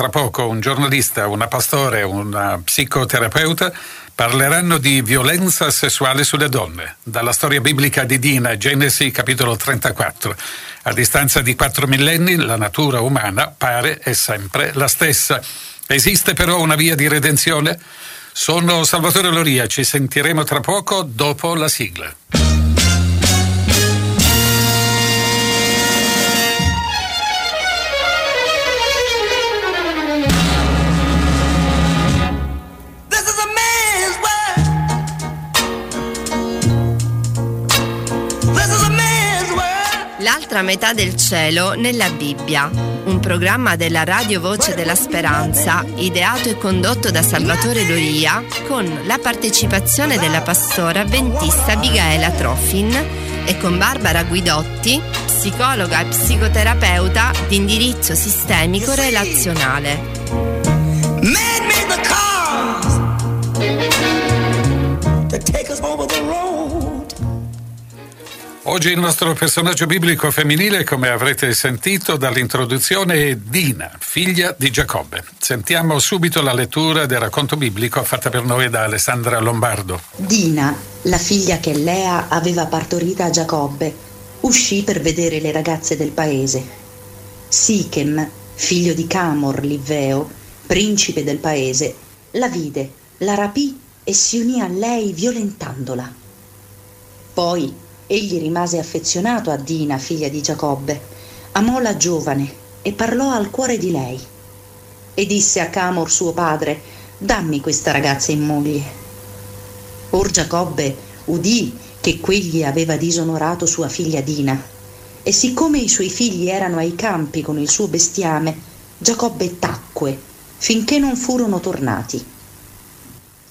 tra poco un giornalista, una pastore, una psicoterapeuta parleranno di violenza sessuale sulle donne, dalla storia biblica di Dina, Genesi capitolo 34. A distanza di quattro millenni la natura umana pare è sempre la stessa. Esiste però una via di redenzione? Sono Salvatore Loria, ci sentiremo tra poco dopo la sigla. L'altra metà del cielo nella Bibbia, un programma della Radio Voce della Speranza, ideato e condotto da Salvatore Loria, con la partecipazione della pastora avventista Abigaela Trofin e con Barbara Guidotti, psicologa e psicoterapeuta di indirizzo sistemico relazionale. Oggi il nostro personaggio biblico femminile, come avrete sentito dall'introduzione, è Dina, figlia di Giacobbe. Sentiamo subito la lettura del racconto biblico fatta per noi da Alessandra Lombardo. Dina, la figlia che Lea aveva partorita a Giacobbe, uscì per vedere le ragazze del paese. Sichem, figlio di Camor, Liveo, principe del paese, la vide, la rapì e si unì a lei violentandola. Poi Egli rimase affezionato a Dina, figlia di Giacobbe, amò la giovane e parlò al cuore di lei. E disse a Camor suo padre, dammi questa ragazza in moglie. Or Giacobbe udì che quegli aveva disonorato sua figlia Dina, e siccome i suoi figli erano ai campi con il suo bestiame, Giacobbe tacque finché non furono tornati.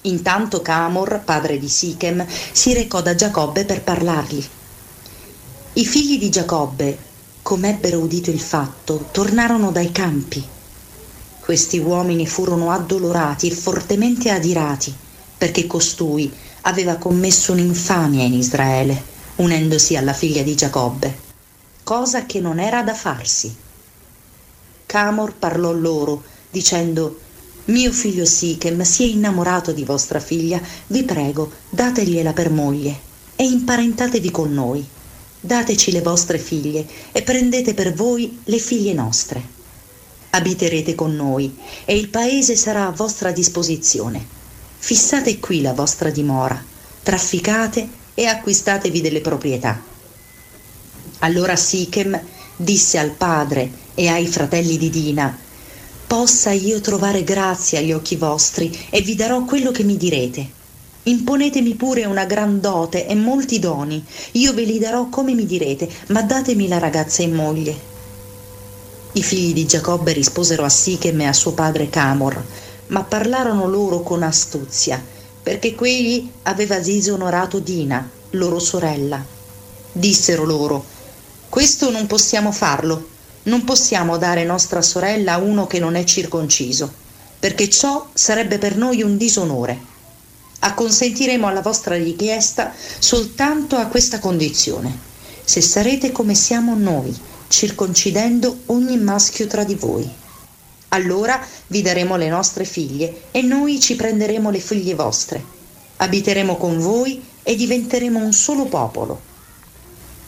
Intanto Camor, padre di Sichem, si recò da Giacobbe per parlargli. I figli di Giacobbe, come ebbero udito il fatto, tornarono dai campi. Questi uomini furono addolorati e fortemente adirati, perché costui aveva commesso un'infamia in Israele, unendosi alla figlia di Giacobbe, cosa che non era da farsi. Camor parlò loro, dicendo mio figlio Sichem si è innamorato di vostra figlia, vi prego, dategliela per moglie e imparentatevi con noi. Dateci le vostre figlie e prendete per voi le figlie nostre. Abiterete con noi e il paese sarà a vostra disposizione. Fissate qui la vostra dimora, trafficate e acquistatevi delle proprietà. Allora Sichem disse al padre e ai fratelli di Dina, possa io trovare grazia agli occhi vostri e vi darò quello che mi direte. Imponetemi pure una gran dote e molti doni, io ve li darò come mi direte, ma datemi la ragazza in moglie. I figli di Giacobbe risposero a Sichem e a suo padre Camor, ma parlarono loro con astuzia, perché quegli aveva disonorato Dina, loro sorella. Dissero loro, questo non possiamo farlo, non possiamo dare nostra sorella a uno che non è circonciso, perché ciò sarebbe per noi un disonore. Acconsentiremo alla vostra richiesta soltanto a questa condizione, se sarete come siamo noi, circoncidendo ogni maschio tra di voi. Allora vi daremo le nostre figlie e noi ci prenderemo le figlie vostre. Abiteremo con voi e diventeremo un solo popolo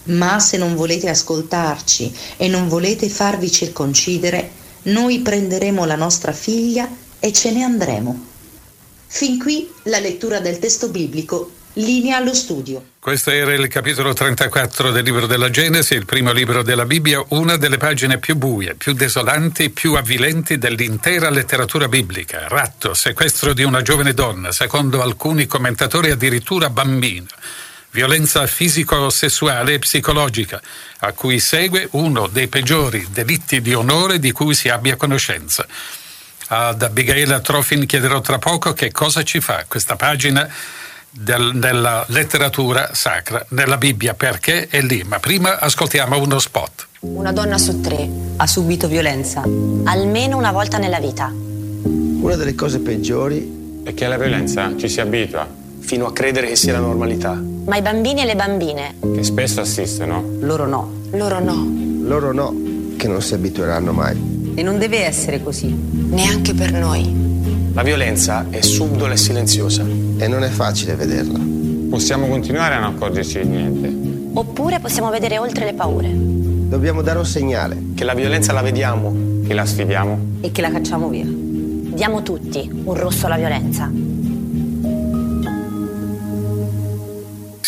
ma se non volete ascoltarci e non volete farvi circoncidere, noi prenderemo la nostra figlia e ce ne andremo. Fin qui la lettura del testo biblico. Linea allo studio. Questo era il capitolo 34 del libro della Genesi, il primo libro della Bibbia, una delle pagine più buie, più desolanti, più avvilenti dell'intera letteratura biblica. Ratto, sequestro di una giovane donna, secondo alcuni commentatori addirittura bambina violenza fisico-sessuale e psicologica, a cui segue uno dei peggiori delitti di onore di cui si abbia conoscenza. Ad Abigail Trofin chiederò tra poco che cosa ci fa questa pagina del, nella letteratura sacra, nella Bibbia, perché è lì. Ma prima ascoltiamo uno spot. Una donna su tre ha subito violenza, almeno una volta nella vita. Una delle cose peggiori è che alla violenza ci si abitua fino a credere che sia la normalità. Ma i bambini e le bambine? Che spesso assistono. Loro no. Loro no. Loro no, che non si abitueranno mai. E non deve essere così. Neanche per noi. La violenza è subdola e silenziosa. E non è facile vederla. Possiamo continuare a non accorgerci di niente. Oppure possiamo vedere oltre le paure. Dobbiamo dare un segnale. Che la violenza la vediamo. Che la sfidiamo. E che la cacciamo via. Diamo tutti un rosso alla violenza.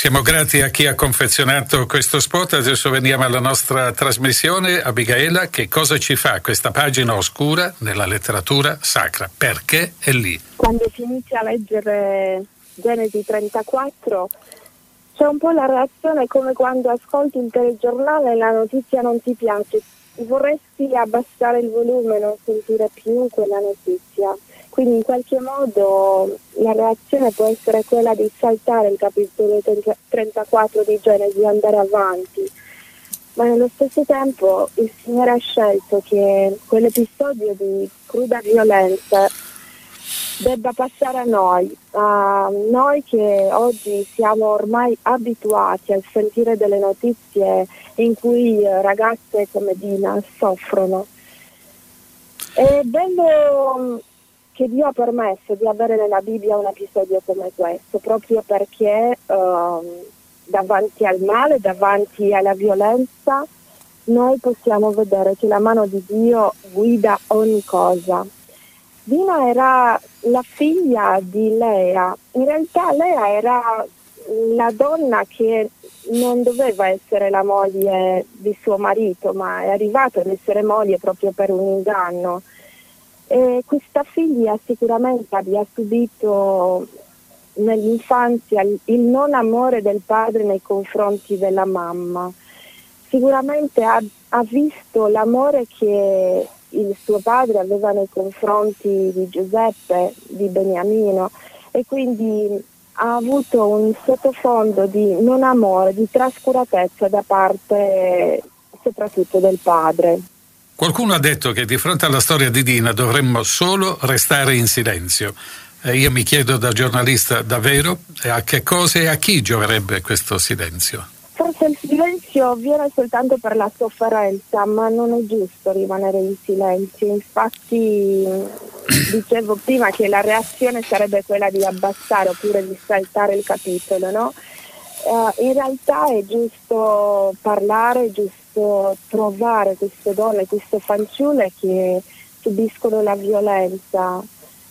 Siamo grati a chi ha confezionato questo spot. Adesso veniamo alla nostra trasmissione. Abigaela, che cosa ci fa questa pagina oscura nella letteratura sacra? Perché è lì? Quando si inizia a leggere Genesi 34 c'è un po' la reazione come quando ascolti il telegiornale e la notizia non ti piace. Vorresti abbassare il volume, non sentire più quella notizia. Quindi in qualche modo la reazione può essere quella di saltare il capitolo 34 di Genesi e andare avanti. Ma nello stesso tempo il Signore ha scelto che quell'episodio di cruda violenza debba passare a noi, a noi che oggi siamo ormai abituati a sentire delle notizie in cui ragazze come Dina soffrono. È bello che Dio ha permesso di avere nella Bibbia un episodio come questo, proprio perché um, davanti al male, davanti alla violenza, noi possiamo vedere che la mano di Dio guida ogni cosa. Dina era la figlia di Lea, in realtà Lea era la donna che non doveva essere la moglie di suo marito, ma è arrivata ad essere moglie proprio per un inganno. E questa figlia sicuramente abbia subito nell'infanzia il non amore del padre nei confronti della mamma. Sicuramente ha, ha visto l'amore che il suo padre aveva nei confronti di Giuseppe, di Beniamino e quindi ha avuto un sottofondo di non amore, di trascuratezza da parte soprattutto del padre. Qualcuno ha detto che di fronte alla storia di Dina dovremmo solo restare in silenzio. E io mi chiedo da giornalista davvero a che cosa e a chi gioverebbe questo silenzio. Forse il silenzio viene soltanto per la sofferenza, ma non è giusto rimanere in silenzio. Infatti dicevo prima che la reazione sarebbe quella di abbassare oppure di saltare il capitolo, no? Uh, in realtà è giusto parlare, è giusto trovare queste donne, queste fanciulle che subiscono la violenza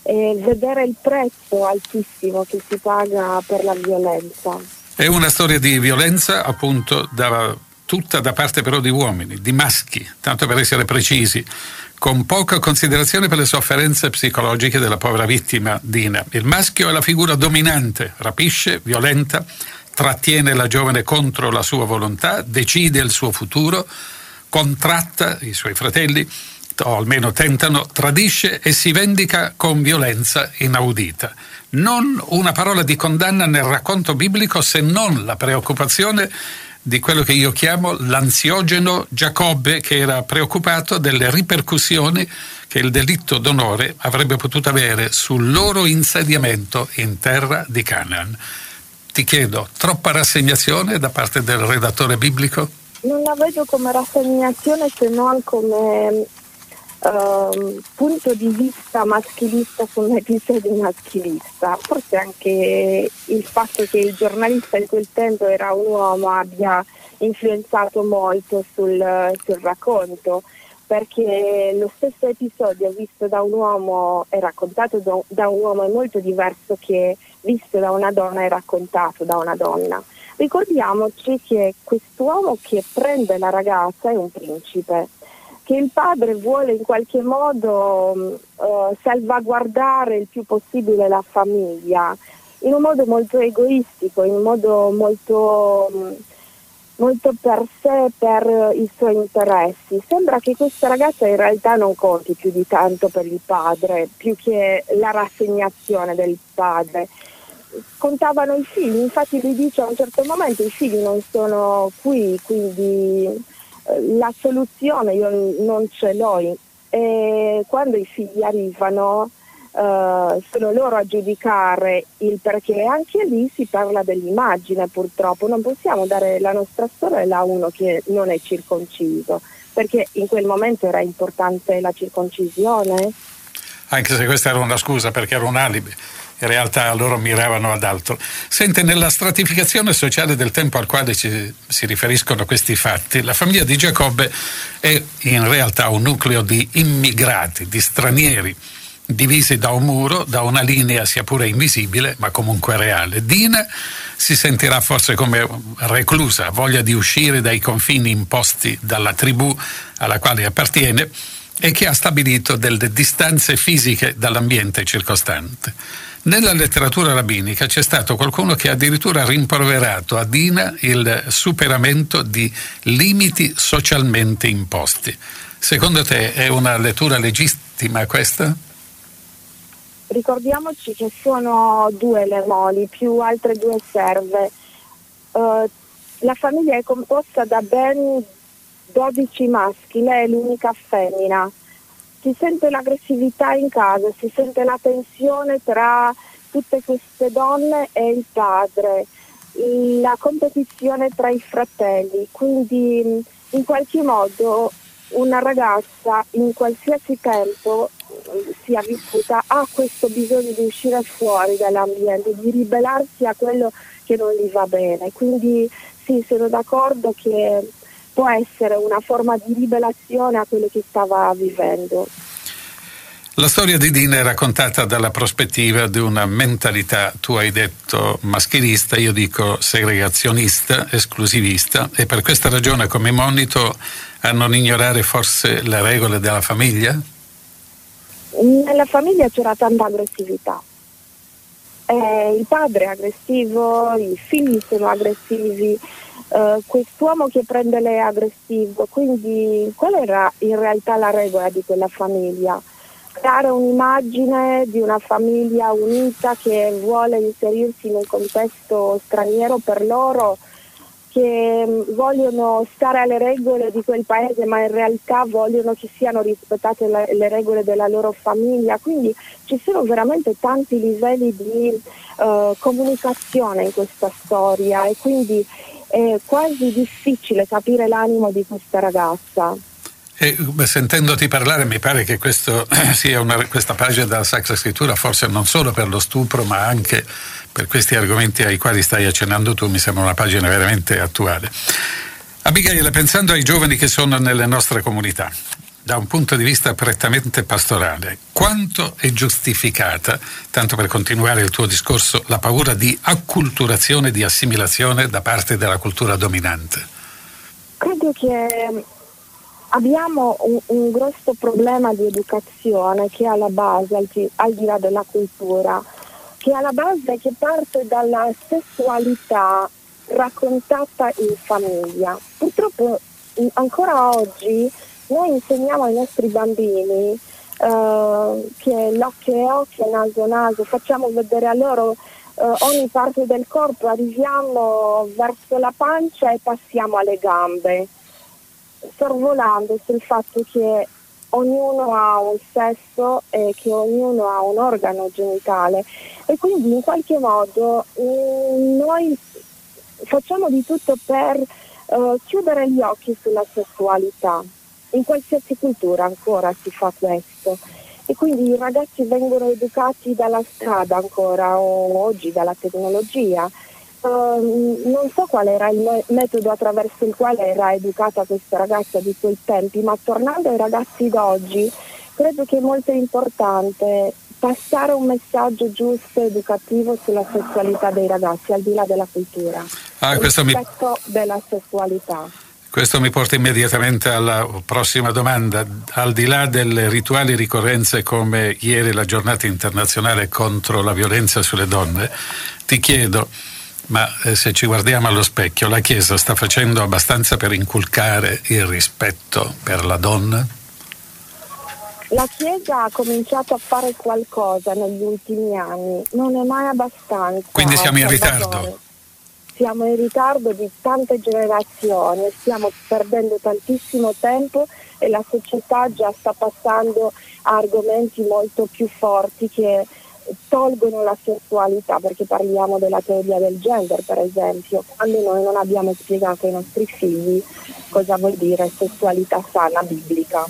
e vedere il prezzo altissimo che si paga per la violenza. È una storia di violenza appunto da, tutta da parte però di uomini, di maschi, tanto per essere precisi, con poca considerazione per le sofferenze psicologiche della povera vittima Dina. Il maschio è la figura dominante, rapisce, violenta, trattiene la giovane contro la sua volontà, decide il suo futuro, contratta i suoi fratelli, o almeno tentano, tradisce e si vendica con violenza inaudita. Non una parola di condanna nel racconto biblico se non la preoccupazione di quello che io chiamo l'ansiogeno Giacobbe che era preoccupato delle ripercussioni che il delitto d'onore avrebbe potuto avere sul loro insediamento in terra di Canaan. Ti chiedo, troppa rassegnazione da parte del redattore biblico? Non la vedo come rassegnazione se non come uh, punto di vista maschilista su un episodio maschilista. Forse anche il fatto che il giornalista in quel tempo era un uomo abbia influenzato molto sul, sul racconto perché lo stesso episodio visto da un uomo e raccontato da un uomo è molto diverso che visto da una donna e raccontato da una donna. Ricordiamoci che quest'uomo che prende la ragazza è un principe che il padre vuole in qualche modo uh, salvaguardare il più possibile la famiglia, in un modo molto egoistico, in un modo molto, molto per sé, per i suoi interessi. Sembra che questa ragazza in realtà non conti più di tanto per il padre, più che la rassegnazione del padre. Contavano i figli, infatti lui dice a un certo momento i figli non sono qui, quindi la soluzione io non ce l'ho e quando i figli arrivano uh, sono loro a giudicare il perché anche lì si parla dell'immagine purtroppo non possiamo dare la nostra sorella a uno che non è circonciso perché in quel momento era importante la circoncisione. Anche se questa era una scusa perché era un alibi in realtà loro miravano ad altro. Sente, nella stratificazione sociale del tempo al quale ci, si riferiscono questi fatti, la famiglia di Giacobbe è in realtà un nucleo di immigrati, di stranieri, divisi da un muro, da una linea sia pure invisibile, ma comunque reale. Dina si sentirà forse come reclusa, voglia di uscire dai confini imposti dalla tribù alla quale appartiene e che ha stabilito delle distanze fisiche dall'ambiente circostante. Nella letteratura rabbinica c'è stato qualcuno che ha addirittura rimproverato a Dina il superamento di limiti socialmente imposti. Secondo te è una lettura legittima questa? Ricordiamoci che sono due le moli, più altre due serve. Uh, la famiglia è composta da ben 12 maschi, lei è l'unica femmina si sente l'aggressività in casa, si sente la tensione tra tutte queste donne e il padre, la competizione tra i fratelli, quindi in qualche modo una ragazza in qualsiasi tempo sia vissuta ha questo bisogno di uscire fuori dall'ambiente, di ribellarsi a quello che non gli va bene. Quindi sì, sono d'accordo che può essere una forma di ribelazione a quello che stava vivendo. La storia di Dina è raccontata dalla prospettiva di una mentalità, tu hai detto maschilista, io dico segregazionista, esclusivista e per questa ragione come monito a non ignorare forse le regole della famiglia? Nella famiglia c'era tanta aggressività. Eh, il padre è aggressivo, i figli sono aggressivi, Uh, quest'uomo che prende lei è aggressivo, quindi qual era in realtà la regola di quella famiglia? Dare un'immagine di una famiglia unita che vuole inserirsi in un contesto straniero per loro, che mm, vogliono stare alle regole di quel paese ma in realtà vogliono che siano rispettate le, le regole della loro famiglia. Quindi ci sono veramente tanti livelli di uh, comunicazione in questa storia e quindi è quasi difficile capire l'animo di questa ragazza. E, sentendoti parlare mi pare che questo sia una, questa pagina della Sacra Scrittura forse non solo per lo stupro ma anche per questi argomenti ai quali stai accennando tu mi sembra una pagina veramente attuale. Abigail, pensando ai giovani che sono nelle nostre comunità, da un punto di vista prettamente pastorale, quanto è giustificata, tanto per continuare il tuo discorso, la paura di acculturazione, di assimilazione da parte della cultura dominante? Credo che abbiamo un, un grosso problema di educazione che è alla base, al, al di là della cultura, che è alla base che parte dalla sessualità raccontata in famiglia. Purtroppo ancora oggi noi insegniamo ai nostri bambini uh, che l'occhio è occhio, naso naso, facciamo vedere a loro uh, ogni parte del corpo, arriviamo verso la pancia e passiamo alle gambe, sorvolando sul fatto che ognuno ha un sesso e che ognuno ha un organo genitale. E quindi in qualche modo mm, noi facciamo di tutto per uh, chiudere gli occhi sulla sessualità. In qualsiasi cultura ancora si fa questo. E quindi i ragazzi vengono educati dalla strada ancora o oggi dalla tecnologia. Uh, non so qual era il me- metodo attraverso il quale era educata questa ragazza di quei tempi, ma tornando ai ragazzi d'oggi, credo che è molto importante passare un messaggio giusto educativo sulla sessualità dei ragazzi, al di là della cultura. Ah, questo mi... della sessualità. Questo mi porta immediatamente alla prossima domanda. Al di là delle rituali ricorrenze come ieri la giornata internazionale contro la violenza sulle donne, ti chiedo, ma eh, se ci guardiamo allo specchio, la Chiesa sta facendo abbastanza per inculcare il rispetto per la donna? La Chiesa ha cominciato a fare qualcosa negli ultimi anni, non è mai abbastanza. Quindi siamo in ritardo siamo in ritardo di tante generazioni, stiamo perdendo tantissimo tempo e la società già sta passando a argomenti molto più forti che tolgono la sessualità, perché parliamo della teoria del gender per esempio, quando noi non abbiamo spiegato ai nostri figli cosa vuol dire sessualità sana biblica.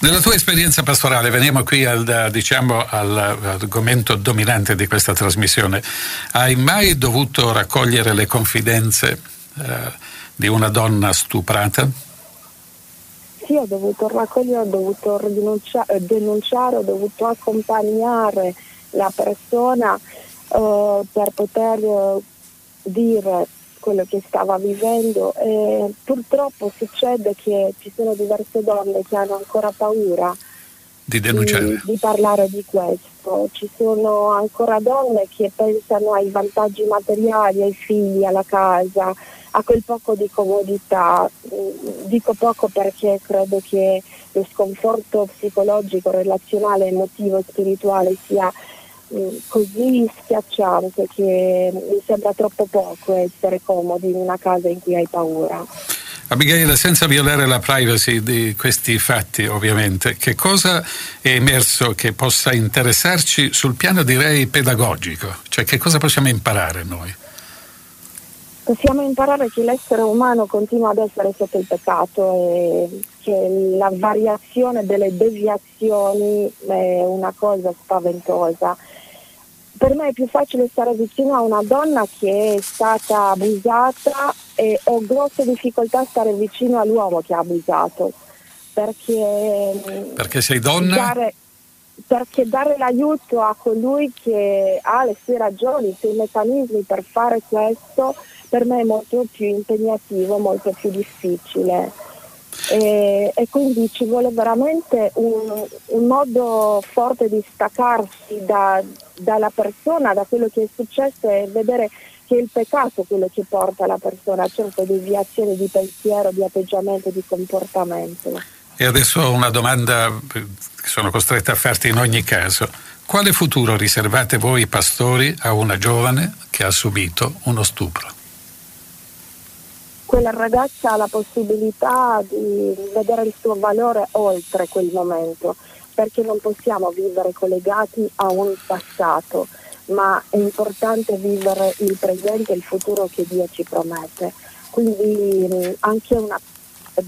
Nella tua esperienza pastorale, veniamo qui al, diciamo, all'argomento dominante di questa trasmissione, hai mai dovuto raccogliere le confidenze eh, di una donna stuprata? Sì, ho dovuto raccogliere, ho dovuto denunciare, denunciare ho dovuto accompagnare la persona eh, per poter eh, dire quello che stava vivendo. E purtroppo succede che ci sono diverse donne che hanno ancora paura di, di, di parlare di questo. Ci sono ancora donne che pensano ai vantaggi materiali, ai figli, alla casa, a quel poco di comodità. Mm, dico poco perché credo che lo sconforto psicologico, relazionale, emotivo, spirituale sia mm, così schiacciante che mi sembra troppo poco essere comodi in una casa in cui hai paura. Abigail, senza violare la privacy di questi fatti, ovviamente, che cosa è emerso che possa interessarci sul piano, direi, pedagogico? Cioè, che cosa possiamo imparare noi? Possiamo imparare che l'essere umano continua ad essere sotto il peccato e che la variazione delle deviazioni è una cosa spaventosa. Per me è più facile stare vicino a una donna che è stata abusata e ho grosse difficoltà a stare vicino all'uomo che ha abusato. Perché, perché sei donna? Dare, perché dare l'aiuto a colui che ha le sue ragioni, i suoi meccanismi per fare questo per me è molto più impegnativo, molto più difficile. E, e quindi ci vuole veramente un, un modo forte di staccarsi da, dalla persona, da quello che è successo e vedere che è il peccato quello che porta la persona a certe deviazioni di pensiero, di atteggiamento, di comportamento. E adesso una domanda che sono costretta a farti in ogni caso. Quale futuro riservate voi pastori a una giovane che ha subito uno stupro? Quella ragazza ha la possibilità di vedere il suo valore oltre quel momento, perché non possiamo vivere collegati a un passato, ma è importante vivere il presente e il futuro che Dio ci promette. Quindi anche una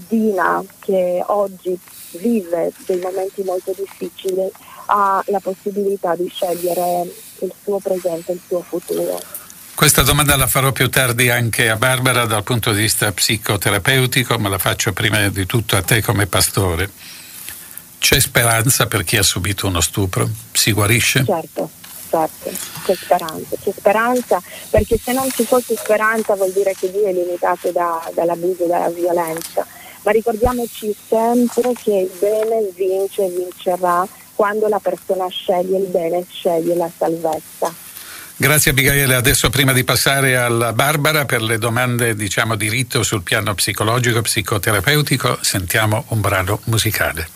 Dina che oggi vive dei momenti molto difficili ha la possibilità di scegliere il suo presente il suo futuro. Questa domanda la farò più tardi anche a Barbara dal punto di vista psicoterapeutico, ma la faccio prima di tutto a te come pastore. C'è speranza per chi ha subito uno stupro? Si guarisce? Certo, certo, c'è speranza, c'è speranza perché se non ci fosse speranza vuol dire che Dio è limitato da, dall'abuso, dalla violenza. Ma ricordiamoci sempre che il bene vince e vincerà quando la persona sceglie il bene, sceglie la salvezza. Grazie Abigaele. Adesso prima di passare alla Barbara per le domande diciamo di rito sul piano psicologico, psicoterapeutico, sentiamo un brano musicale.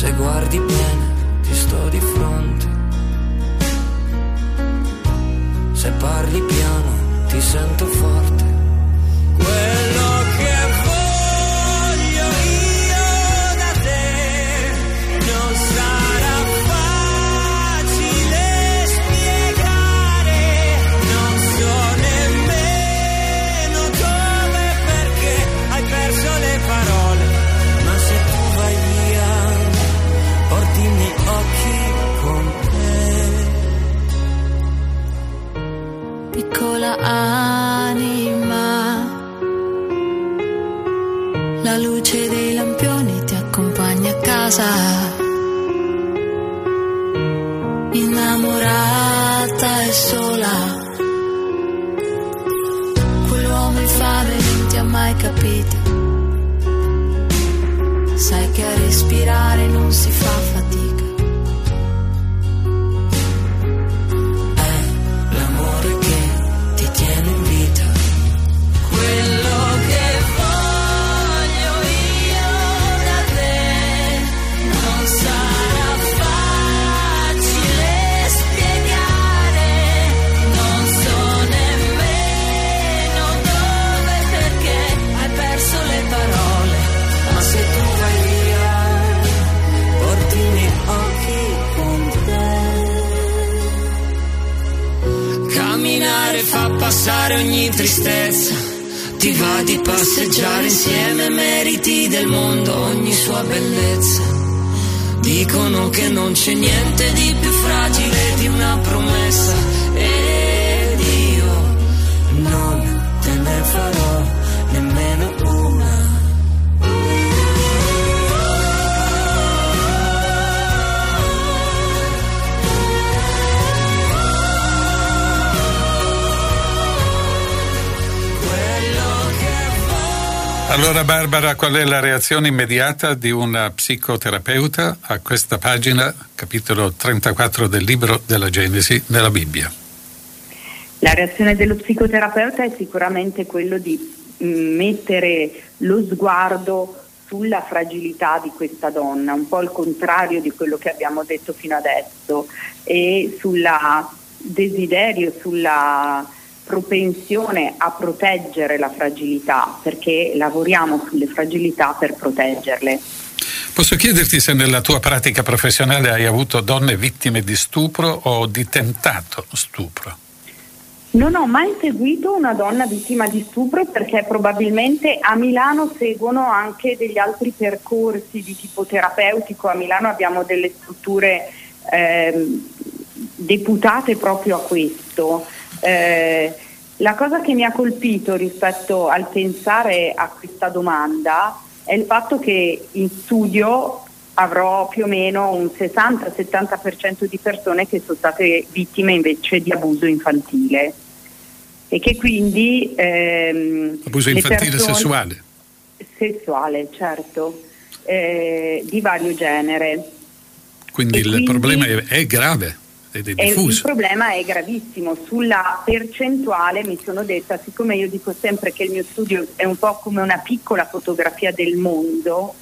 Con tristezza. Ti va di passeggiare insieme, meriti del mondo ogni sua bellezza. Dicono che non c'è niente di più fragile di una promessa. Allora Barbara, qual è la reazione immediata di una psicoterapeuta a questa pagina, capitolo 34 del libro della Genesi nella Bibbia? La reazione dello psicoterapeuta è sicuramente quello di mettere lo sguardo sulla fragilità di questa donna, un po' il contrario di quello che abbiamo detto fino adesso, e sul desiderio, sulla propensione a proteggere la fragilità, perché lavoriamo sulle fragilità per proteggerle. Posso chiederti se nella tua pratica professionale hai avuto donne vittime di stupro o di tentato stupro? Non ho mai seguito una donna vittima di stupro perché probabilmente a Milano seguono anche degli altri percorsi di tipo terapeutico. A Milano abbiamo delle strutture eh, deputate proprio a questo. Eh, la cosa che mi ha colpito rispetto al pensare a questa domanda è il fatto che in studio avrò più o meno un 60-70% di persone che sono state vittime invece di abuso infantile e che quindi... Ehm, abuso infantile sessuale? Sessuale, certo, eh, di vario genere. Quindi e il quindi, problema è grave ed è diffuso. il problema è gravissimo. Sulla percentuale mi sono detta, siccome io dico sempre che il mio studio è un po' come una piccola fotografia del mondo,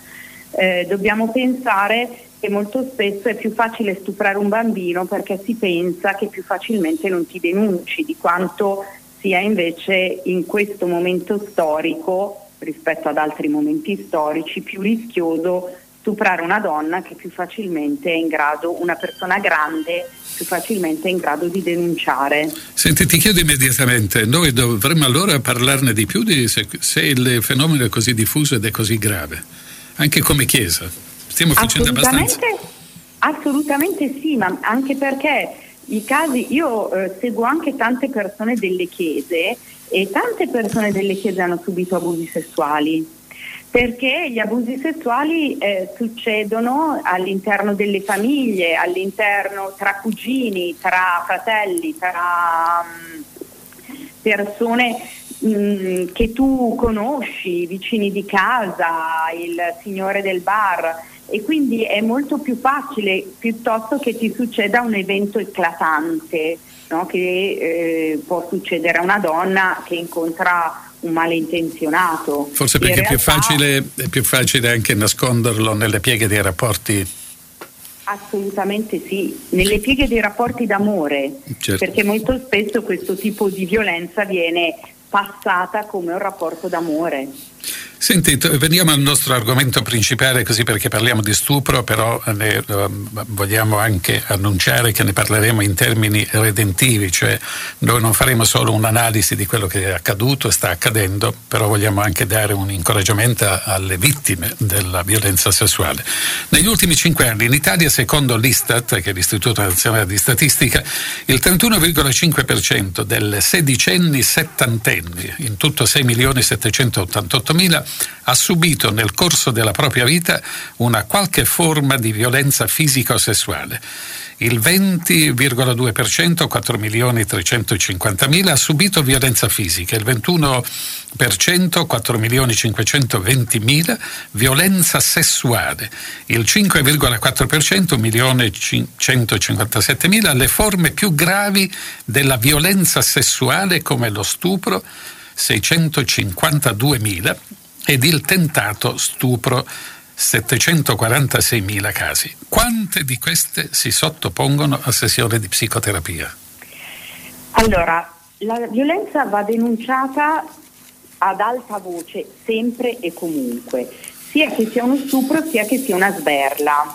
eh, dobbiamo pensare che molto spesso è più facile stuprare un bambino perché si pensa che più facilmente non ti denunci di quanto sia invece in questo momento storico rispetto ad altri momenti storici più rischioso stuprare una donna che più facilmente è in grado, una persona grande più facilmente è in grado di denunciare. Senti, ti chiedo immediatamente, noi dovremmo allora parlarne di più di se, se il fenomeno è così diffuso ed è così grave, anche come Chiesa. Stiamo facendo abbastanza? Assolutamente sì, ma anche perché i casi, io eh, seguo anche tante persone delle chiese e tante persone delle chiese hanno subito abusi sessuali perché gli abusi sessuali eh, succedono all'interno delle famiglie, all'interno tra cugini, tra fratelli, tra um, persone um, che tu conosci, vicini di casa, il signore del bar e quindi è molto più facile piuttosto che ti succeda un evento eclatante no? che eh, può succedere a una donna che incontra un malintenzionato. Forse perché realtà, è, più facile, è più facile anche nasconderlo nelle pieghe dei rapporti Assolutamente sì, nelle pieghe dei rapporti d'amore, certo. perché molto spesso questo tipo di violenza viene passata come un rapporto d'amore. Senti, veniamo al nostro argomento principale così perché parliamo di stupro, però ne, uh, vogliamo anche annunciare che ne parleremo in termini redentivi, cioè noi non faremo solo un'analisi di quello che è accaduto e sta accadendo, però vogliamo anche dare un incoraggiamento alle vittime della violenza sessuale. Negli ultimi cinque anni in Italia, secondo l'Istat, che è l'Istituto Nazionale di Statistica, il 31,5% delle sedicenni settantenni, in tutto 6 milioni 788 mila, ha subito nel corso della propria vita una qualche forma di violenza fisica o sessuale. Il 20,2%, 4 milioni 350 mila, ha subito violenza fisica, il 21%, 4 milioni 520 mila, violenza sessuale, il 5,4%, 1 milione 157 mila, le forme più gravi della violenza sessuale come lo stupro, 652 mila, ed il tentato stupro 746.000 casi. Quante di queste si sottopongono a sessione di psicoterapia? Allora, la violenza va denunciata ad alta voce sempre e comunque, sia che sia uno stupro sia che sia una sberla,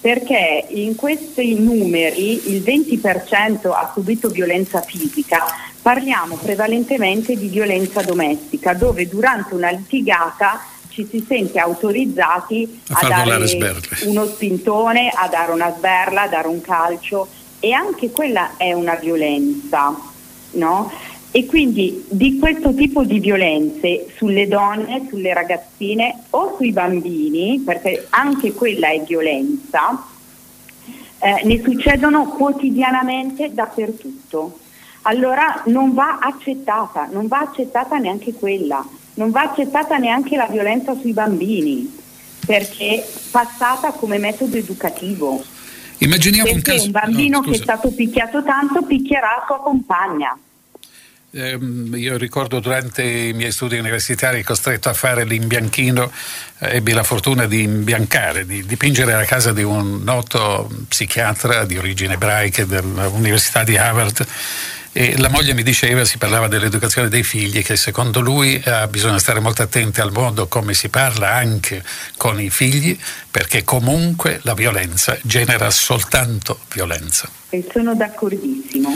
perché in questi numeri il 20% ha subito violenza fisica, parliamo prevalentemente di violenza domestica, dove durante una litigata ci si sente autorizzati a, a dare uno spintone, a dare una sberla, a dare un calcio e anche quella è una violenza, no? E quindi di questo tipo di violenze sulle donne, sulle ragazzine o sui bambini, perché anche quella è violenza, eh, ne succedono quotidianamente dappertutto. Allora non va accettata, non va accettata neanche quella, non va accettata neanche la violenza sui bambini, perché passata come metodo educativo. Immaginiamo un, caso... un bambino no, che è stato picchiato tanto picchierà la sua compagna. Eh, io ricordo durante i miei studi universitari costretto a fare l'imbianchino, eh, ebbi la fortuna di imbiancare, di dipingere la casa di un noto psichiatra di origine ebraiche dell'Università di Harvard e la moglie mi diceva, si parlava dell'educazione dei figli, che secondo lui eh, bisogna stare molto attenti al modo come si parla anche con i figli, perché comunque la violenza genera soltanto violenza. E sono d'accordissimo.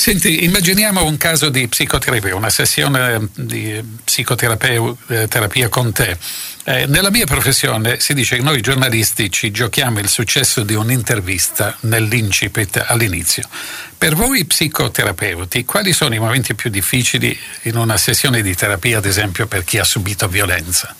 Senti, immaginiamo un caso di psicoterapia, una sessione di psicoterapia con te. Eh, nella mia professione si dice che noi giornalisti ci giochiamo il successo di un'intervista nell'incipit all'inizio. Per voi psicoterapeuti, quali sono i momenti più difficili in una sessione di terapia, ad esempio, per chi ha subito violenza?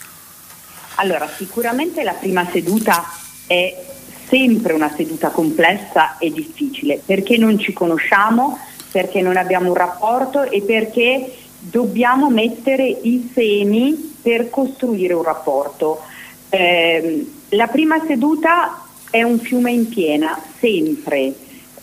Allora, sicuramente la prima seduta è sempre una seduta complessa e difficile perché non ci conosciamo perché non abbiamo un rapporto e perché dobbiamo mettere i semi per costruire un rapporto. Eh, la prima seduta è un fiume in piena, sempre.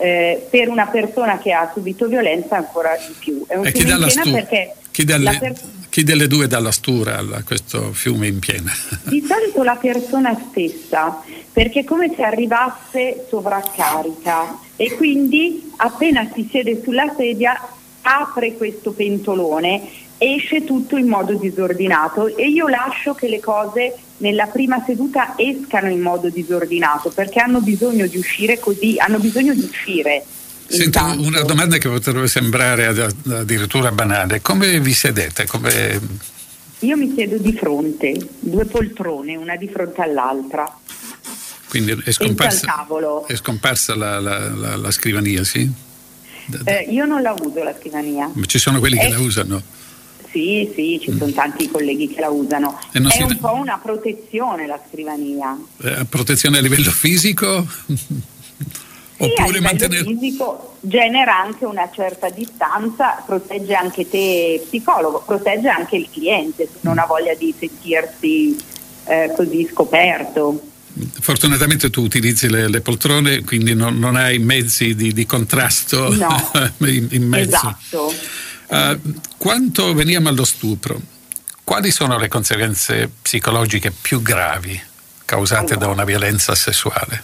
Eh, per una persona che ha subito violenza ancora di più. È un e fiume in piena stu- perché chi delle, per- chi delle, due dà la stura a questo fiume in piena? Di solito la persona stessa, perché è come se arrivasse sovraccarica e quindi appena si siede sulla sedia apre questo pentolone, esce tutto in modo disordinato e io lascio che le cose nella prima seduta escano in modo disordinato perché hanno bisogno di uscire così, hanno bisogno di uscire. Senti, una domanda che potrebbe sembrare addirittura banale, come vi sedete? Come... Io mi siedo di fronte, due poltrone, una di fronte all'altra. Quindi è scomparsa, è scomparsa la, la, la, la, scrivania, sì? Eh, io non la uso la scrivania. Ma ci sono quelli è... che la usano? Sì, sì, ci sono tanti colleghi che la usano. È un de... po' una protezione la scrivania. Eh, protezione a livello fisico? Sì, Oppure mantenere... fisico genera anche una certa distanza, protegge anche te psicologo, protegge anche il cliente se non ha voglia di sentirsi eh, così scoperto. Fortunatamente tu utilizzi le, le poltrone, quindi non, non, hai mezzi di, di contrasto no. in, in, mezzo. Esatto. Uh, quanto veniamo allo stupro, quali sono le conseguenze psicologiche più gravi causate allora. da una violenza sessuale?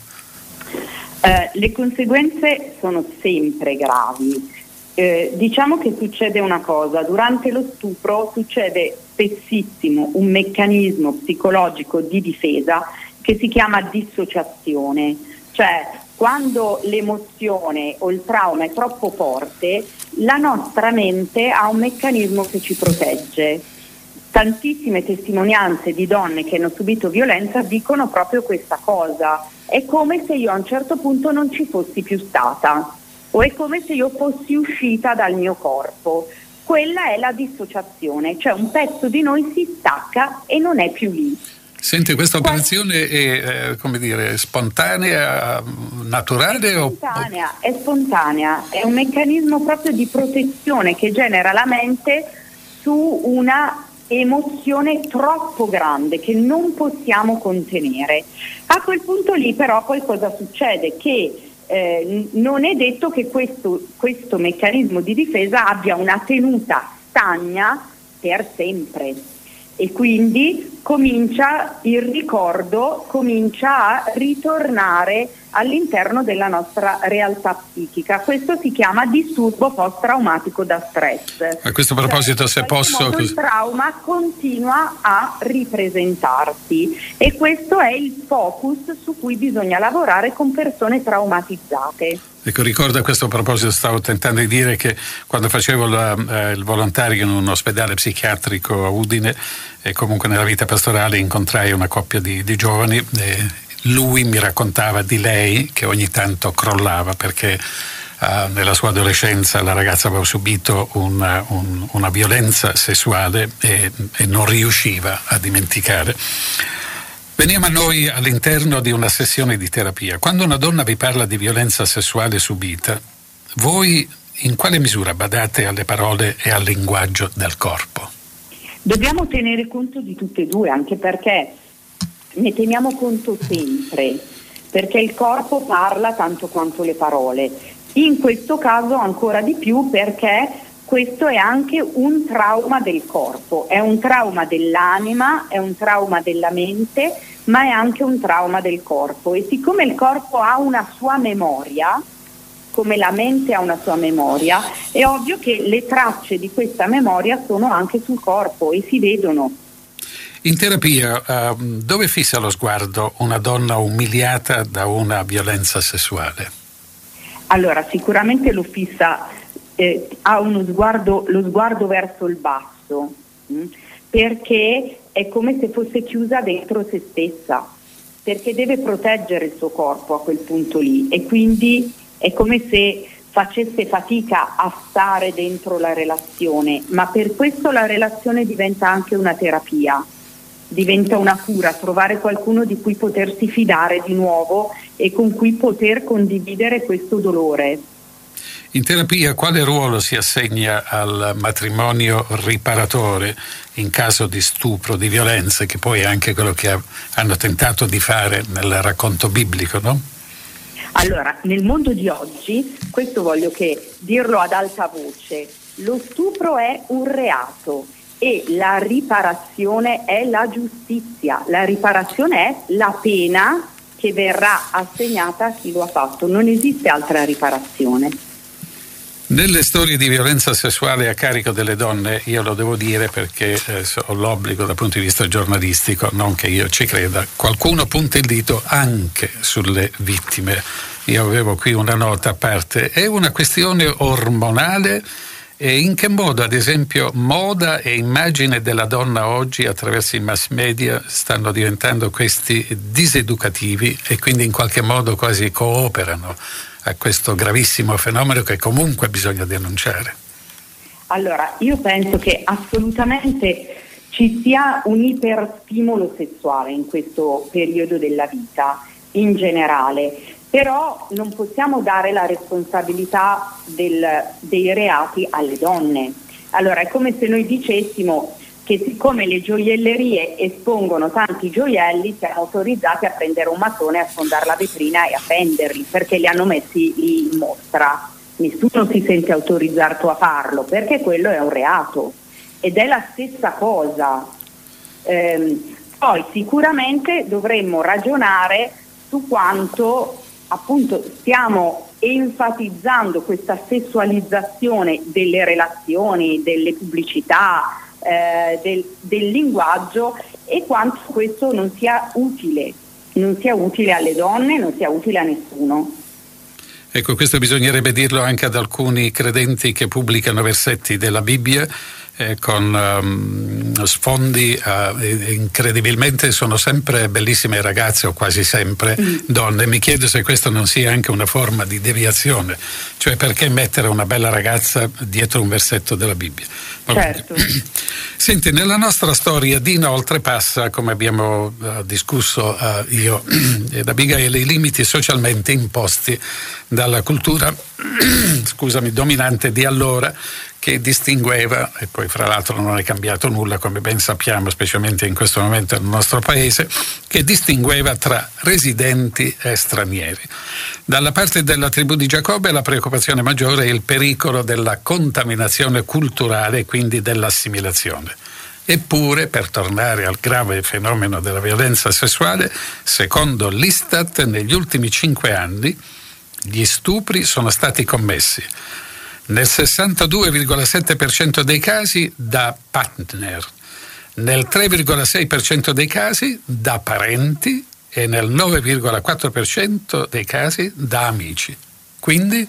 Uh, le conseguenze sono sempre gravi. Eh, diciamo che succede una cosa, durante lo stupro succede spessissimo un meccanismo psicologico di difesa che si chiama dissociazione, cioè quando l'emozione o il trauma è troppo forte, la nostra mente ha un meccanismo che ci protegge. Tantissime testimonianze di donne che hanno subito violenza dicono proprio questa cosa. È come se io a un certo punto non ci fossi più stata o è come se io fossi uscita dal mio corpo. Quella è la dissociazione, cioè un pezzo di noi si stacca e non è più lì. Senti, questa operazione è, eh, come dire, spontanea, naturale? È spontanea, è spontanea, è un meccanismo proprio di protezione che genera la mente su una emozione troppo grande che non possiamo contenere. A quel punto lì però poi cosa succede? Che eh, non è detto che questo, questo meccanismo di difesa abbia una tenuta stagna per sempre e quindi comincia il ricordo, comincia a ritornare all'interno della nostra realtà psichica. Questo si chiama disturbo post-traumatico da stress. A questo proposito, cioè, se posso... Il trauma continua a ripresentarsi e questo è il focus su cui bisogna lavorare con persone traumatizzate. Ecco, ricordo a questo proposito, stavo tentando di dire che quando facevo la, eh, il volontario in un ospedale psichiatrico a Udine e comunque nella vita pastorale incontrai una coppia di, di giovani e lui mi raccontava di lei che ogni tanto crollava perché Uh, nella sua adolescenza la ragazza aveva subito una, un, una violenza sessuale e, e, non riusciva a dimenticare. Veniamo a noi all'interno di una sessione di terapia. Quando una donna vi parla di violenza sessuale subita, voi in quale misura badate alle parole e al linguaggio del corpo? Dobbiamo tenere conto di tutte e due, anche perché ne teniamo conto sempre, perché il corpo parla tanto quanto le parole. In questo caso ancora di più perché questo è anche un trauma del corpo, è un trauma dell'anima, è un trauma della mente, ma è anche un trauma del corpo e siccome il corpo ha una sua memoria, come la mente ha una sua memoria, è ovvio che le tracce di questa memoria sono anche sul corpo e si vedono. In terapia, uh, dove fissa lo sguardo una donna umiliata da una violenza sessuale? Allora, sicuramente lo fissa eh, ha uno sguardo, lo sguardo verso il basso, mh? Mm, perché è come se fosse chiusa dentro se stessa, perché deve proteggere il suo corpo a quel punto lì e quindi è come se facesse fatica a stare dentro la relazione, ma per questo la relazione diventa anche una terapia, diventa una cura, trovare qualcuno di cui potersi fidare di nuovo e con cui poter condividere questo dolore. In terapia quale ruolo si assegna al matrimonio riparatore in caso di stupro, di violenza, che poi è anche quello che hanno tentato di fare nel racconto biblico, no? Allora, nel mondo di oggi, questo voglio che dirlo ad alta voce, lo stupro è un reato e la riparazione è la giustizia, la riparazione è la pena che verrà assegnata a chi lo ha fatto, non esiste altra riparazione. Nelle storie di violenza sessuale a carico delle donne, io lo devo dire perché eh, ho l'obbligo dal punto di vista giornalistico, non che io ci creda, qualcuno punta il dito anche sulle vittime. Io avevo qui una nota a parte, è una questione ormonale e in che modo, ad esempio, moda e immagine della donna oggi attraverso i mass media stanno diventando questi diseducativi e quindi in qualche modo quasi cooperano a questo gravissimo fenomeno che comunque bisogna denunciare? Allora, io penso che assolutamente ci sia un iperstimolo sessuale in questo periodo della vita in generale, però non possiamo dare la responsabilità del, dei reati alle donne. Allora è come se noi dicessimo che siccome le gioiellerie espongono tanti gioielli siamo autorizzati a prendere un mattone, a sfondare la vetrina e a venderli perché li hanno messi in mostra. Nessuno si sente autorizzato a farlo perché quello è un reato ed è la stessa cosa. Ehm, poi sicuramente dovremmo ragionare su quanto appunto stiamo enfatizzando questa sessualizzazione delle relazioni, delle pubblicità, eh, del, del linguaggio e quanto questo non sia utile, non sia utile alle donne, non sia utile a nessuno. Ecco, questo bisognerebbe dirlo anche ad alcuni credenti che pubblicano versetti della Bibbia eh, con um, sfondi uh, incredibilmente sono sempre bellissime ragazze o quasi sempre mm. donne. Mi chiedo se questa non sia anche una forma di deviazione, cioè perché mettere una bella ragazza dietro un versetto della Bibbia. Certo. Senti, nella nostra storia Dina oltrepassa, come abbiamo uh, discusso uh, io ed Abigail, i limiti socialmente imposti dalla cultura scusami, dominante di allora che distingueva, e poi fra l'altro non è cambiato nulla come ben sappiamo, specialmente in questo momento nel nostro paese, che distingueva tra residenti e stranieri. Dalla parte della tribù di Giacobbe la preoccupazione maggiore è il pericolo della contaminazione culturale e quindi dell'assimilazione. Eppure, per tornare al grave fenomeno della violenza sessuale, secondo l'Istat negli ultimi cinque anni gli stupri sono stati commessi nel 62,7% dei casi da partner, nel 3,6% dei casi da parenti e nel 9,4% dei casi da amici. Quindi?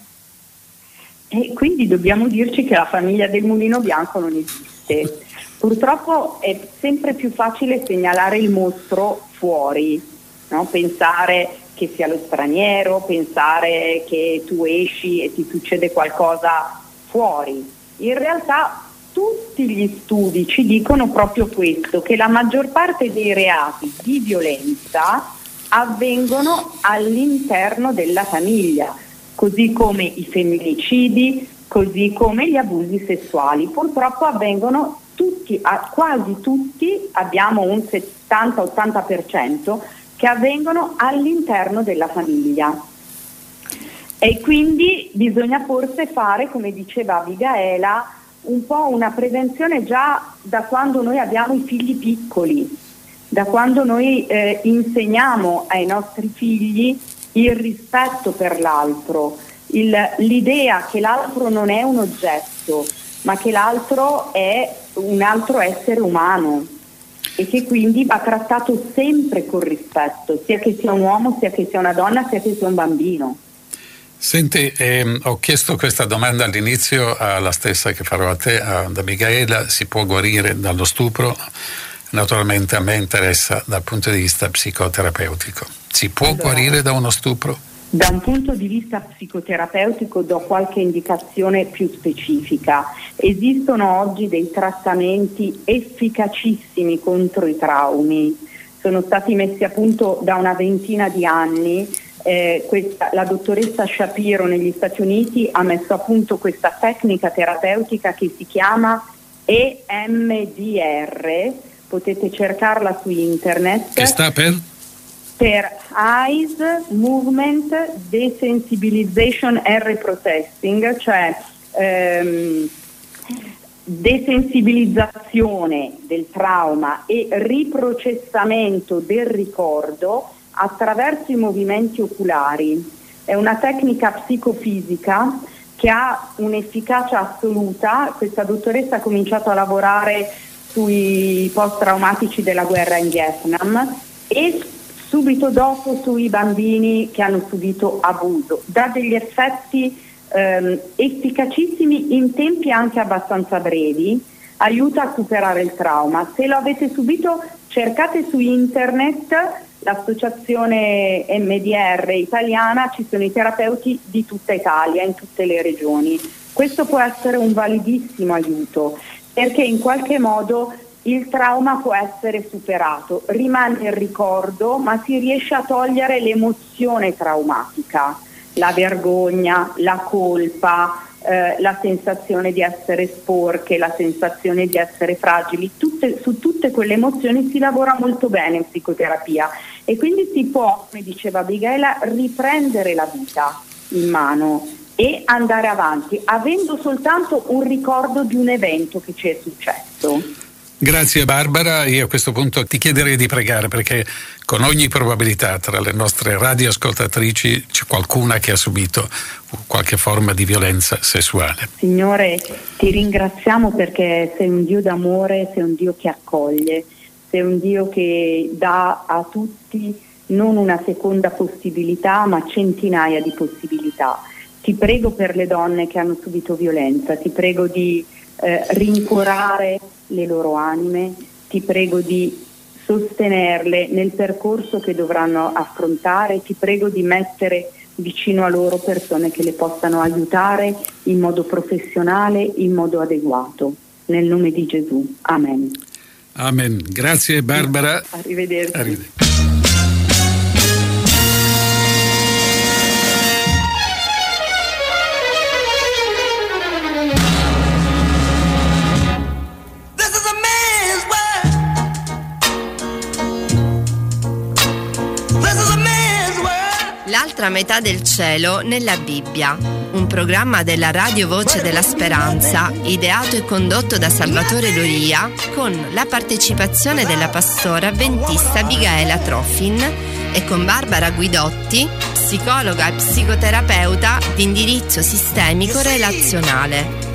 E quindi dobbiamo dirci che la famiglia del mulino bianco non esiste. Purtroppo è sempre più facile segnalare il mostro fuori, no? pensare che sia lo straniero, pensare che tu esci e ti succede qualcosa fuori. In realtà tutti gli studi ci dicono proprio questo, che la maggior parte dei reati di violenza avvengono all'interno della famiglia, così come i femminicidi, così come gli abusi sessuali. Purtroppo avvengono tutti, quasi tutti, abbiamo un 70-80%, che avvengono all'interno della famiglia. E quindi bisogna forse fare, come diceva Abigaela, un po' una prevenzione già da quando noi abbiamo i figli piccoli, da quando noi eh, insegniamo ai nostri figli il rispetto per l'altro, il, l'idea che l'altro non è un oggetto, ma che l'altro è un altro essere umano e che quindi va trattato sempre con rispetto, sia che sia un uomo, sia che sia una donna, sia che sia un bambino. Senti, ehm, ho chiesto questa domanda all'inizio alla stessa che farò a te, ad Abigaela, si può guarire dallo stupro? Naturalmente a me interessa dal punto di vista psicoterapeutico. Si può allora, guarire da uno stupro? Da un punto di vista psicoterapeutico do qualche indicazione più specifica. Esistono oggi dei trattamenti efficacissimi contro i traumi, sono stati messi a punto da una ventina di anni. Eh, questa, la dottoressa Shapiro negli Stati Uniti ha messo a punto questa tecnica terapeutica che si chiama EMDR, potete cercarla su internet. Che sta per? Per Eyes Movement Desensibilization and Reprocessing, cioè ehm, desensibilizzazione del trauma e riprocessamento del ricordo attraverso i movimenti oculari. È una tecnica psicofisica che ha un'efficacia assoluta. Questa dottoressa ha cominciato a lavorare sui post-traumatici della guerra in Vietnam e subito dopo sui bambini che hanno subito abuso. Dà degli effetti ehm, efficacissimi in tempi anche abbastanza brevi, aiuta a superare il trauma. Se lo avete subito cercate su internet l'associazione MDR italiana, ci sono i terapeuti di tutta Italia, in tutte le regioni. Questo può essere un validissimo aiuto perché in qualche modo il trauma può essere superato, rimane il ricordo, ma si riesce a togliere l'emozione traumatica, la vergogna, la colpa, eh, la sensazione di essere sporche, la sensazione di essere fragili, tutte, su tutte quelle emozioni si lavora molto bene in psicoterapia e quindi si può, come diceva Abigail, riprendere la vita in mano e andare avanti, avendo soltanto un ricordo di un evento che ci è successo. Grazie Barbara, io a questo punto ti chiederei di pregare perché con ogni probabilità tra le nostre radioascoltatrici c'è qualcuna che ha subito qualche forma di violenza sessuale. Signore, ti ringraziamo perché sei un Dio d'amore, sei un Dio che accoglie, sei un Dio che dà a tutti non una seconda possibilità ma centinaia di possibilità. Ti prego per le donne che hanno subito violenza, ti prego di eh, rincuorare le loro anime, ti prego di sostenerle nel percorso che dovranno affrontare, ti prego di mettere vicino a loro persone che le possano aiutare in modo professionale, in modo adeguato. Nel nome di Gesù. Amen. Amen. Grazie Barbara. Arrivederci. Arrivederci. L'altra metà del cielo nella Bibbia, un programma della Radio Voce della Speranza, ideato e condotto da Salvatore Loria, con la partecipazione della pastora avventista Abigaela Trofin e con Barbara Guidotti, psicologa e psicoterapeuta di indirizzo sistemico relazionale.